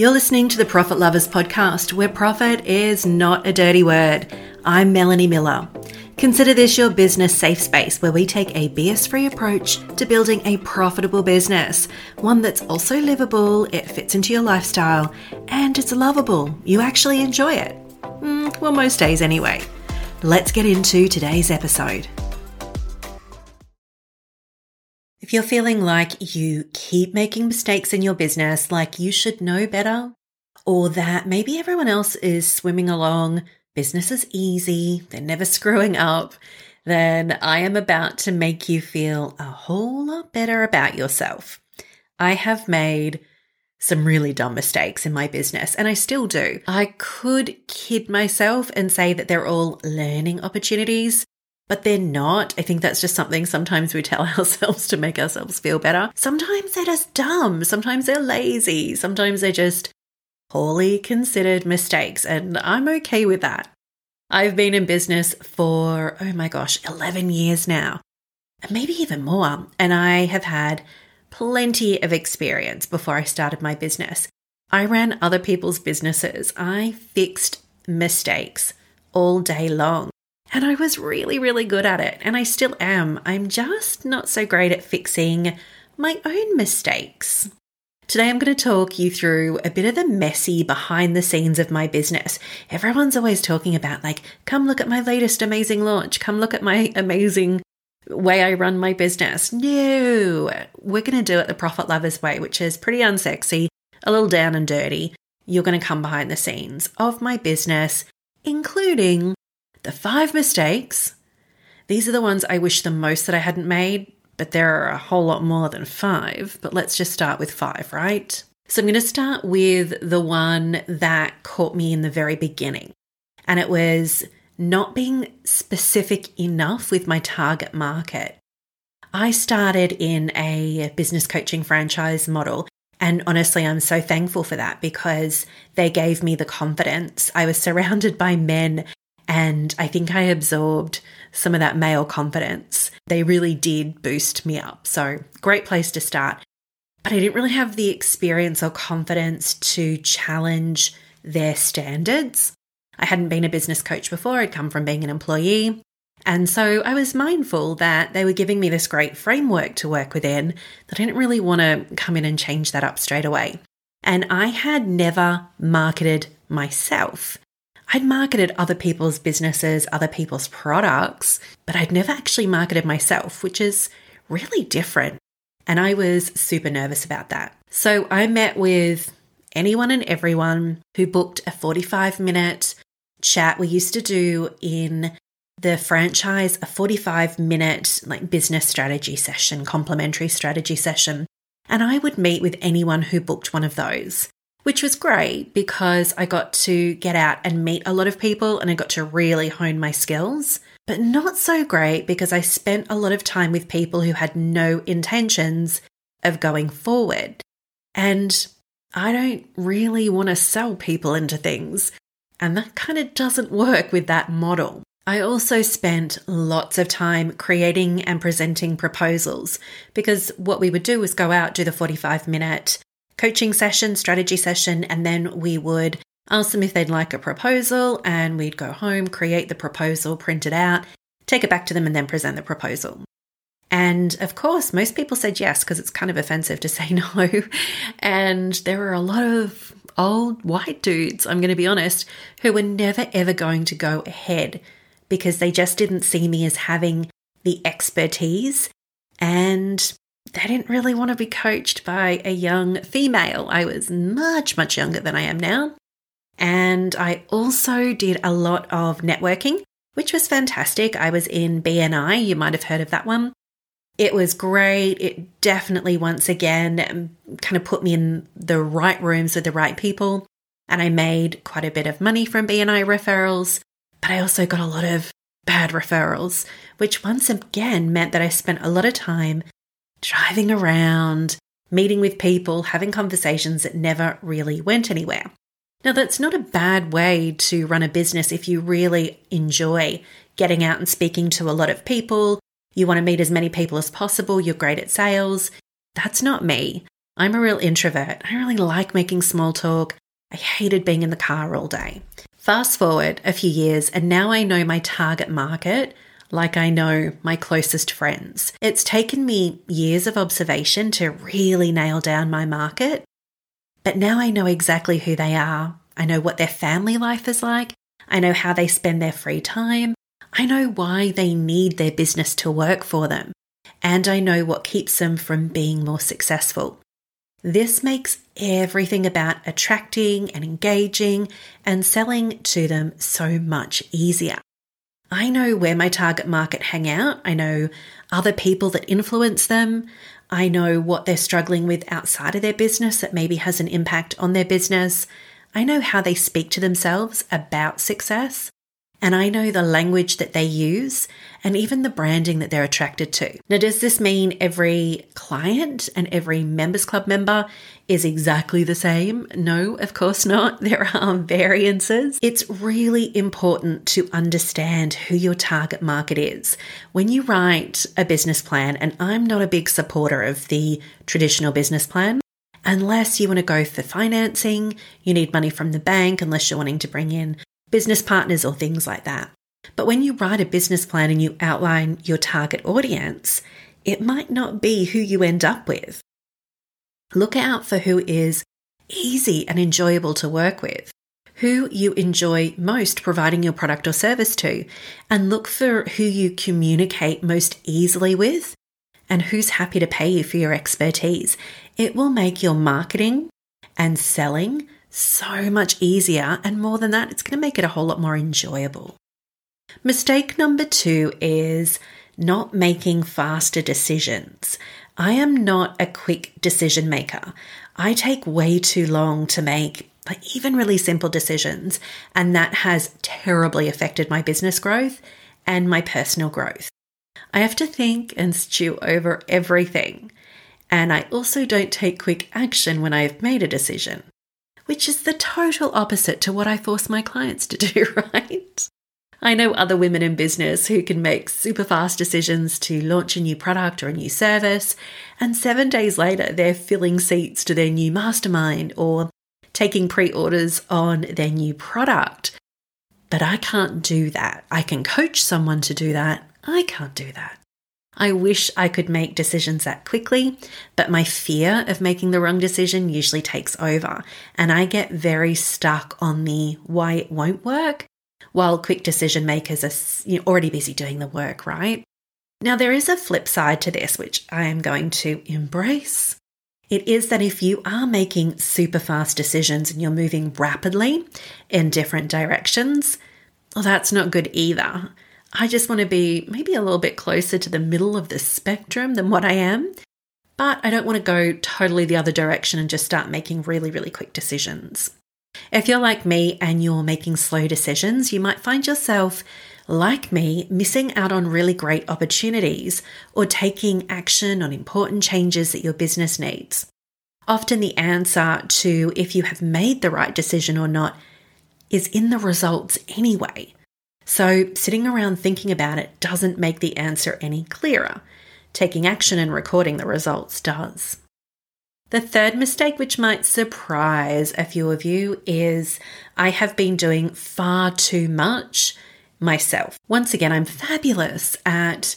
You're listening to the Profit Lovers podcast, where profit is not a dirty word. I'm Melanie Miller. Consider this your business safe space where we take a BS free approach to building a profitable business. One that's also livable, it fits into your lifestyle, and it's lovable. You actually enjoy it. Mm, well, most days anyway. Let's get into today's episode. If you're feeling like you keep making mistakes in your business, like you should know better, or that maybe everyone else is swimming along, business is easy, they're never screwing up, then I am about to make you feel a whole lot better about yourself. I have made some really dumb mistakes in my business, and I still do. I could kid myself and say that they're all learning opportunities, but they're not. I think that's just something sometimes we tell ourselves to make ourselves feel better. Sometimes they're just dumb. Sometimes they're lazy. Sometimes they're just poorly considered mistakes. And I'm okay with that. I've been in business for, oh my gosh, 11 years now, maybe even more. And I have had plenty of experience before I started my business. I ran other people's businesses. I fixed mistakes all day long. And I was really, really good at it, and I still am. I'm just not so great at fixing my own mistakes. Today, I'm going to talk you through a bit of the messy behind the scenes of my business. Everyone's always talking about, like, come look at my latest amazing launch, come look at my amazing way I run my business. No, we're going to do it the Profit Lovers way, which is pretty unsexy, a little down and dirty. You're going to come behind the scenes of my business, including the five mistakes, these are the ones I wish the most that I hadn't made, but there are a whole lot more than five. But let's just start with five, right? So I'm going to start with the one that caught me in the very beginning. And it was not being specific enough with my target market. I started in a business coaching franchise model. And honestly, I'm so thankful for that because they gave me the confidence. I was surrounded by men and I think I absorbed some of that male confidence. They really did boost me up. So, great place to start. But I didn't really have the experience or confidence to challenge their standards. I hadn't been a business coach before, I'd come from being an employee. And so I was mindful that they were giving me this great framework to work within that I didn't really want to come in and change that up straight away. And I had never marketed myself. I'd marketed other people's businesses, other people's products, but I'd never actually marketed myself, which is really different. And I was super nervous about that. So I met with anyone and everyone who booked a 45 minute chat we used to do in the franchise, a 45 minute like business strategy session, complimentary strategy session. And I would meet with anyone who booked one of those which was great because I got to get out and meet a lot of people and I got to really hone my skills. But not so great because I spent a lot of time with people who had no intentions of going forward. And I don't really want to sell people into things. And that kind of doesn't work with that model. I also spent lots of time creating and presenting proposals because what we would do was go out, do the 45 minute coaching session, strategy session, and then we would ask them if they'd like a proposal, and we'd go home, create the proposal, print it out, take it back to them, and then present the proposal. And of course, most people said yes because it's kind of offensive to say no. and there were a lot of old white dudes, I'm going to be honest, who were never ever going to go ahead because they just didn't see me as having the expertise and they didn't really want to be coached by a young female. I was much, much younger than I am now. And I also did a lot of networking, which was fantastic. I was in BNI, you might have heard of that one. It was great. It definitely, once again, kind of put me in the right rooms with the right people. And I made quite a bit of money from BNI referrals, but I also got a lot of bad referrals, which once again meant that I spent a lot of time driving around, meeting with people, having conversations that never really went anywhere. Now, that's not a bad way to run a business if you really enjoy getting out and speaking to a lot of people. You want to meet as many people as possible. You're great at sales. That's not me. I'm a real introvert. I really like making small talk. I hated being in the car all day. Fast forward a few years, and now I know my target market like I know my closest friends. It's taken me years of observation to really nail down my market, but now I know exactly who they are. I know what their family life is like. I know how they spend their free time. I know why they need their business to work for them. And I know what keeps them from being more successful. This makes everything about attracting and engaging and selling to them so much easier. I know where my target market hang out. I know other people that influence them. I know what they're struggling with outside of their business that maybe has an impact on their business. I know how they speak to themselves about success and I know the language that they use and even the branding that they're attracted to. Now, does this mean every client and every members club member is exactly the same? No, of course not. There are variances. It's really important to understand who your target market is. When you write a business plan, and I'm not a big supporter of the traditional business plan, unless you want to go for financing, you need money from the bank, unless you're wanting to bring in business partners or things like that. But when you write a business plan and you outline your target audience, it might not be who you end up with. Look out for who is easy and enjoyable to work with, who you enjoy most providing your product or service to, and look for who you communicate most easily with and who's happy to pay you for your expertise. It will make your marketing and selling so much easier. And more than that, it's going to make it a whole lot more enjoyable. Mistake number two is not making faster decisions. I am not a quick decision maker. I take way too long to make like even really simple decisions, and that has terribly affected my business growth and my personal growth. I have to think and stew over everything. And I also don't take quick action when I have made a decision which is the total opposite to what I force my clients to do, right? I know other women in business who can make super fast decisions to launch a new product or a new service, and seven days later, they're filling seats to their new mastermind or taking pre orders on their new product. But I can't do that. I can coach someone to do that. I can't do that. I wish I could make decisions that quickly, but my fear of making the wrong decision usually takes over, and I get very stuck on the why it won't work, while quick decision makers are already busy doing the work, right? Now, there is a flip side to this, which I am going to embrace. It is that if you are making super fast decisions and you're moving rapidly in different directions, well, that's not good either. I just want to be maybe a little bit closer to the middle of the spectrum than what I am. But I don't want to go totally the other direction and just start making really, really quick decisions. If you're like me and you're making slow decisions, you might find yourself, like me, missing out on really great opportunities or taking action on important changes that your business needs. Often, the answer to if you have made the right decision or not is in the results anyway. So, sitting around thinking about it doesn't make the answer any clearer. Taking action and recording the results does. The third mistake, which might surprise a few of you, is I have been doing far too much myself. Once again, I'm fabulous at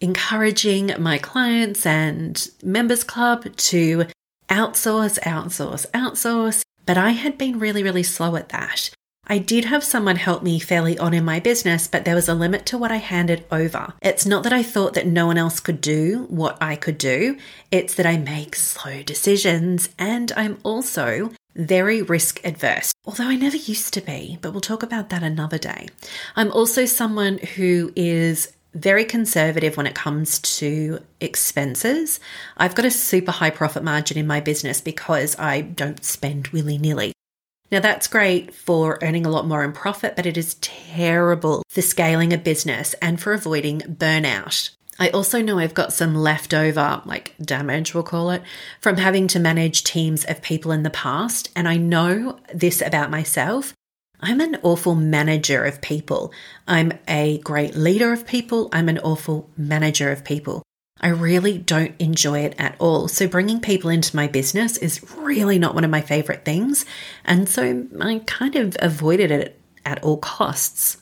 encouraging my clients and members club to outsource, outsource, outsource, but I had been really, really slow at that. I did have someone help me fairly on in my business, but there was a limit to what I handed over. It's not that I thought that no one else could do what I could do, it's that I make slow decisions and I'm also very risk adverse, although I never used to be, but we'll talk about that another day. I'm also someone who is very conservative when it comes to expenses. I've got a super high profit margin in my business because I don't spend willy nilly. Now, that's great for earning a lot more in profit, but it is terrible for scaling a business and for avoiding burnout. I also know I've got some leftover, like damage, we'll call it, from having to manage teams of people in the past. And I know this about myself. I'm an awful manager of people. I'm a great leader of people. I'm an awful manager of people. I really don't enjoy it at all. So, bringing people into my business is really not one of my favorite things. And so, I kind of avoided it at all costs.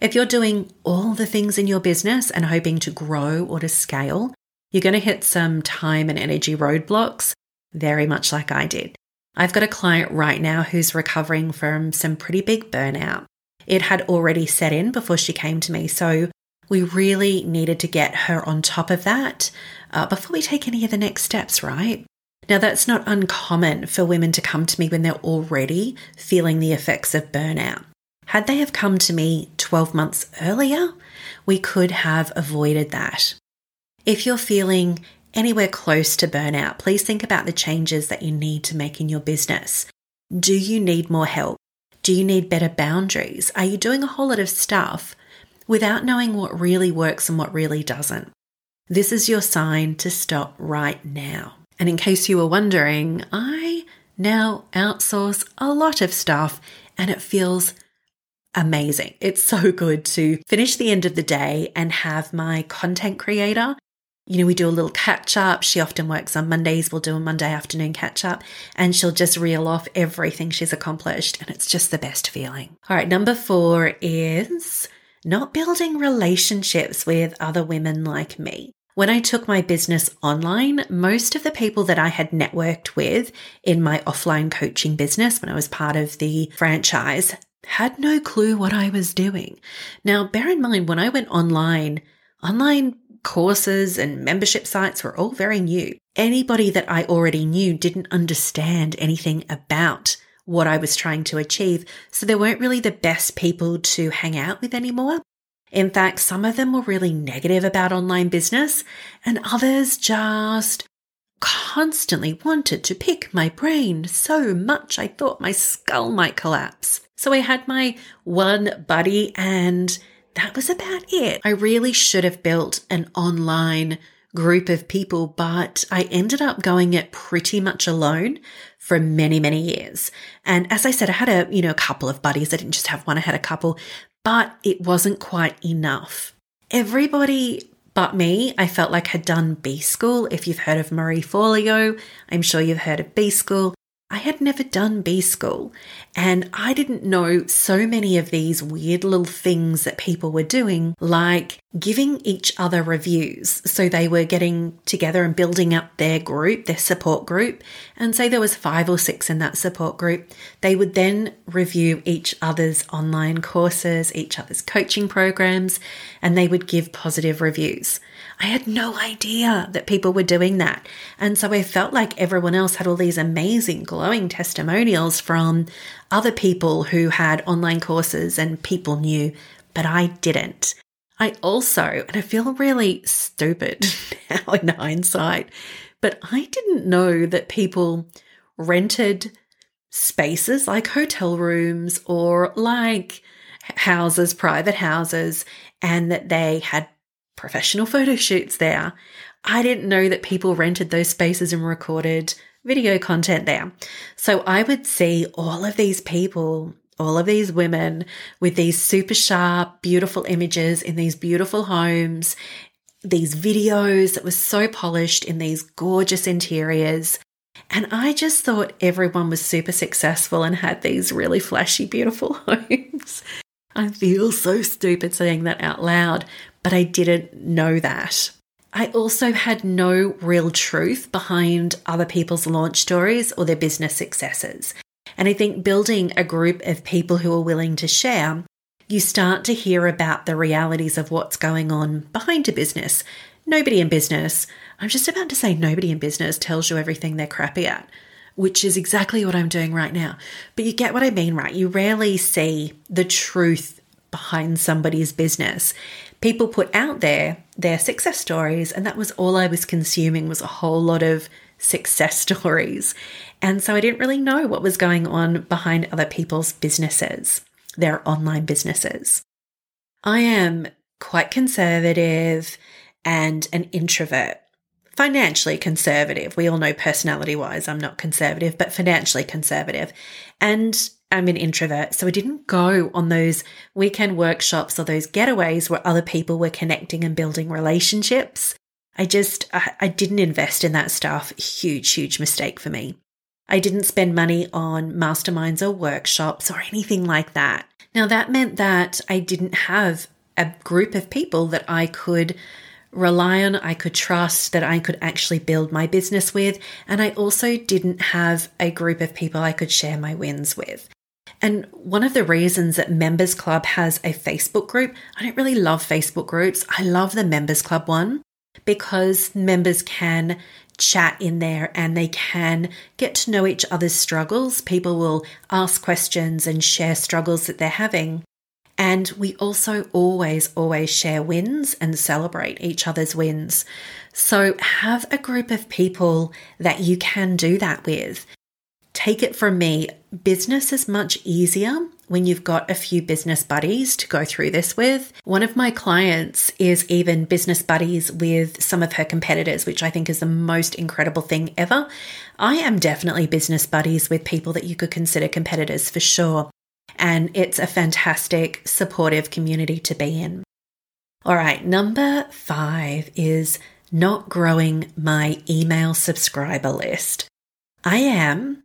If you're doing all the things in your business and hoping to grow or to scale, you're going to hit some time and energy roadblocks, very much like I did. I've got a client right now who's recovering from some pretty big burnout. It had already set in before she came to me. So we really needed to get her on top of that uh, before we take any of the next steps, right? Now, that's not uncommon for women to come to me when they're already feeling the effects of burnout. Had they have come to me 12 months earlier, we could have avoided that. If you're feeling anywhere close to burnout, please think about the changes that you need to make in your business. Do you need more help? Do you need better boundaries? Are you doing a whole lot of stuff without knowing what really works and what really doesn't? This is your sign to stop right now. And in case you were wondering, I now outsource a lot of stuff and it feels amazing. It's so good to finish the end of the day and have my content creator you know, we do a little catch up. She often works on Mondays. We'll do a Monday afternoon catch up and she'll just reel off everything she's accomplished. And it's just the best feeling. All right. Number four is not building relationships with other women like me. When I took my business online, most of the people that I had networked with in my offline coaching business when I was part of the franchise had no clue what I was doing. Now, bear in mind, when I went online, online courses and membership sites were all very new. Anybody that I already knew didn't understand anything about what I was trying to achieve, so they weren't really the best people to hang out with anymore. In fact, some of them were really negative about online business, and others just constantly wanted to pick my brain so much I thought my skull might collapse. So I had my one buddy and that was about it. I really should have built an online group of people, but I ended up going it pretty much alone for many, many years. And as I said, I had a, you know, a couple of buddies. I didn't just have one, I had a couple, but it wasn't quite enough. Everybody but me, I felt like had done B School. If you've heard of Marie Forleo, I'm sure you've heard of B School. I had never done B School and I didn't know so many of these weird little things that people were doing, like giving each other reviews. So they were getting together and building up their group, their support group, and say there was five or six in that support group. They would then review each other's online courses, each other's coaching programs, and they would give positive reviews. I had no idea that people were doing that. And so I felt like everyone else had all these amazing, glowing testimonials from other people who had online courses and people knew, but I didn't. I also, and I feel really stupid now in hindsight, but I didn't know that people rented spaces like hotel rooms or like houses, private houses, and that they had professional photo shoots there. I didn't know that people rented those spaces and recorded video content there. So I would see all of these people, all of these women with these super sharp, beautiful images in these beautiful homes, these videos that were so polished in these gorgeous interiors. And I just thought everyone was super successful and had these really flashy, beautiful homes. I feel so stupid saying that out loud, but I didn't know that. I also had no real truth behind other people's launch stories or their business successes. And I think building a group of people who are willing to share, you start to hear about the realities of what's going on behind a business. Nobody in business, I'm just about to say nobody in business tells you everything they're crappy at, which is exactly what I'm doing right now. But you get what I mean, right? You rarely see the truth behind somebody's business people put out there their success stories and that was all I was consuming was a whole lot of success stories. And so I didn't really know what was going on behind other people's businesses, their online businesses. I am quite conservative and an introvert. Financially conservative. We all know personality wise, I'm not conservative, but financially conservative. And I'm an introvert, so I didn't go on those weekend workshops or those getaways where other people were connecting and building relationships. I just, I, I didn't invest in that stuff. Huge, huge mistake for me. I didn't spend money on masterminds or workshops or anything like that. Now, that meant that I didn't have a group of people that I could rely on, I could trust, that I could actually build my business with. And I also didn't have a group of people I could share my wins with. And one of the reasons that Members Club has a Facebook group, I don't really love Facebook groups. I love the Members Club one because members can chat in there and they can get to know each other's struggles. People will ask questions and share struggles that they're having. And we also always, always share wins and celebrate each other's wins. So have a group of people that you can do that with. Take it from me, business is much easier when you've got a few business buddies to go through this with. One of my clients is even business buddies with some of her competitors, which I think is the most incredible thing ever. I am definitely business buddies with people that you could consider competitors for sure. And it's a fantastic, supportive community to be in. All right, number five is not growing my email subscriber list. I am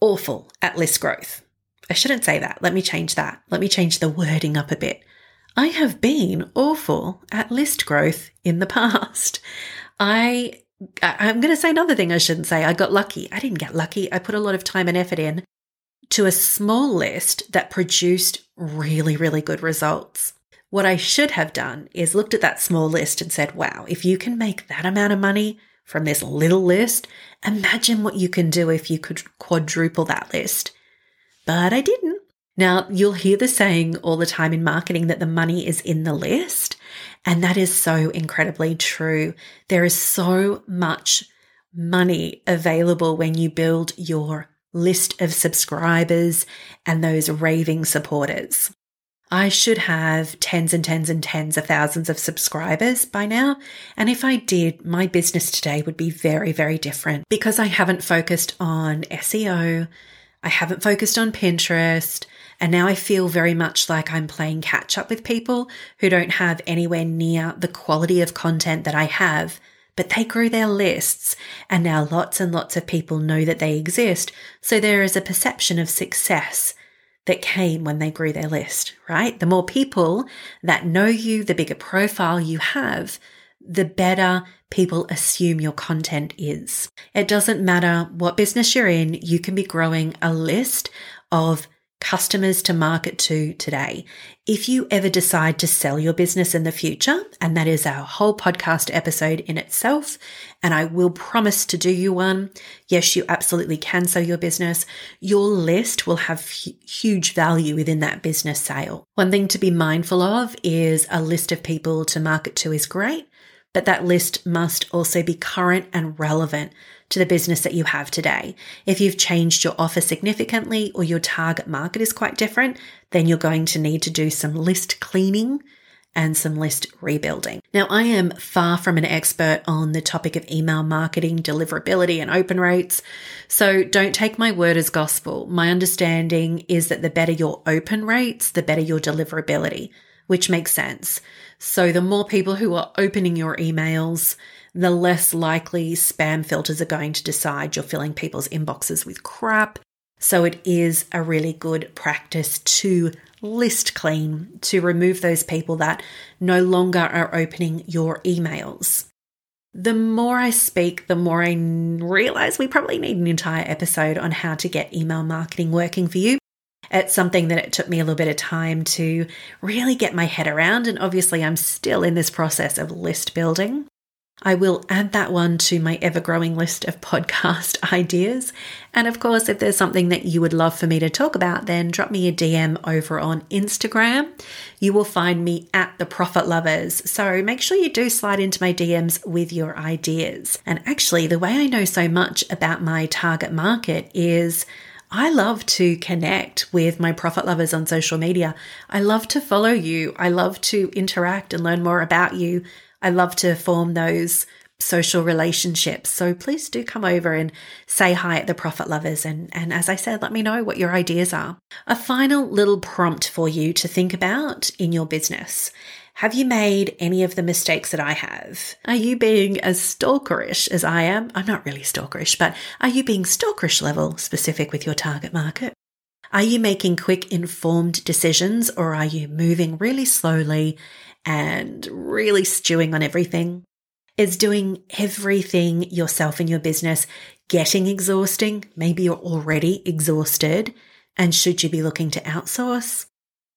awful at list growth. I shouldn't say that. Let me change that. Let me change the wording up a bit. I have been awful at list growth in the past. I I'm going to say another thing I shouldn't say. I got lucky. I didn't get lucky. I put a lot of time and effort in to a small list that produced really, really good results. What I should have done is looked at that small list and said, wow, if you can make that amount of money from this little list, imagine what you can do if you could quadruple that list. But I didn't. Now, you'll hear the saying all the time in marketing that the money is in the list. And that is so incredibly true. There is so much money available when you build your list of subscribers and those raving supporters. I should have tens and tens and tens of thousands of subscribers by now. And if I did, my business today would be very, very different because I haven't focused on SEO. I haven't focused on Pinterest. And now I feel very much like I'm playing catch up with people who don't have anywhere near the quality of content that I have, but they grew their lists. And now lots and lots of people know that they exist. So there is a perception of success that came when they grew their list, right? The more people that know you, the bigger profile you have, the better people assume your content is. It doesn't matter what business you're in, you can be growing a list of customers to market to today. If you ever decide to sell your business in the future, and that is our whole podcast episode in itself, and I will promise to do you one. Yes, you absolutely can sell your business. Your list will have huge value within that business sale. One thing to be mindful of is a list of people to market to is great, but that list must also be current and relevant to the business that you have today. If you've changed your offer significantly or your target market is quite different, then you're going to need to do some list cleaning and some list rebuilding. Now, I am far from an expert on the topic of email marketing, deliverability, and open rates. So don't take my word as gospel. My understanding is that the better your open rates, the better your deliverability, which makes sense. So the more people who are opening your emails, the less likely spam filters are going to decide you're filling people's inboxes with crap. So it is a really good practice to list clean, to remove those people that no longer are opening your emails. The more I speak, the more I realize we probably need an entire episode on how to get email marketing working for you. It's something that it took me a little bit of time to really get my head around. And obviously, I'm still in this process of list building. I will add that one to my ever growing list of podcast ideas. And of course, if there's something that you would love for me to talk about, then drop me a DM over on Instagram. You will find me at the Profit Lovers. So make sure you do slide into my DMs with your ideas. And actually, the way I know so much about my target market is I love to connect with my profit lovers on social media. I love to follow you. I love to interact and learn more about you. I love to form those social relationships. So please do come over and say hi at the Profit Lovers. And, and as I said, let me know what your ideas are. A final little prompt for you to think about in your business. Have you made any of the mistakes that I have? Are you being as stalkerish as I am? I'm not really stalkerish, but are you being stalkerish level specific with your target market? Are you making quick, informed decisions or are you moving really slowly and really stewing on everything? Is doing everything yourself in your business getting exhausting? Maybe you're already exhausted. And should you be looking to outsource?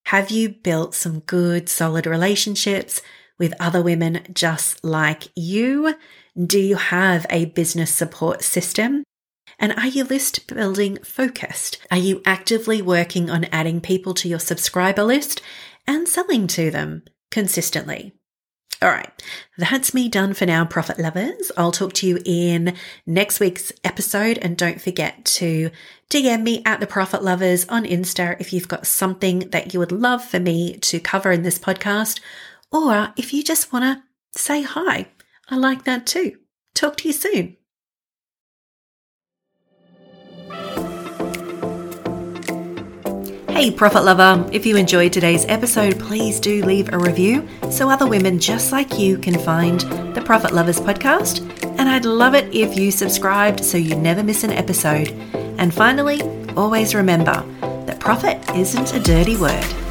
Have you built some good, solid relationships with other women just like you? Do you have a business support system? And are you list building focused? Are you actively working on adding people to your subscriber list and selling to them consistently? All right, that's me done for now, profit lovers. I'll talk to you in next week's episode. And don't forget to DM me at the profit lovers on Insta if you've got something that you would love for me to cover in this podcast, or if you just want to say hi. I like that too. Talk to you soon. Hey, Profit Lover, if you enjoyed today's episode, please do leave a review so other women just like you can find the Profit Lovers podcast. And I'd love it if you subscribed so you never miss an episode. And finally, always remember that profit isn't a dirty word.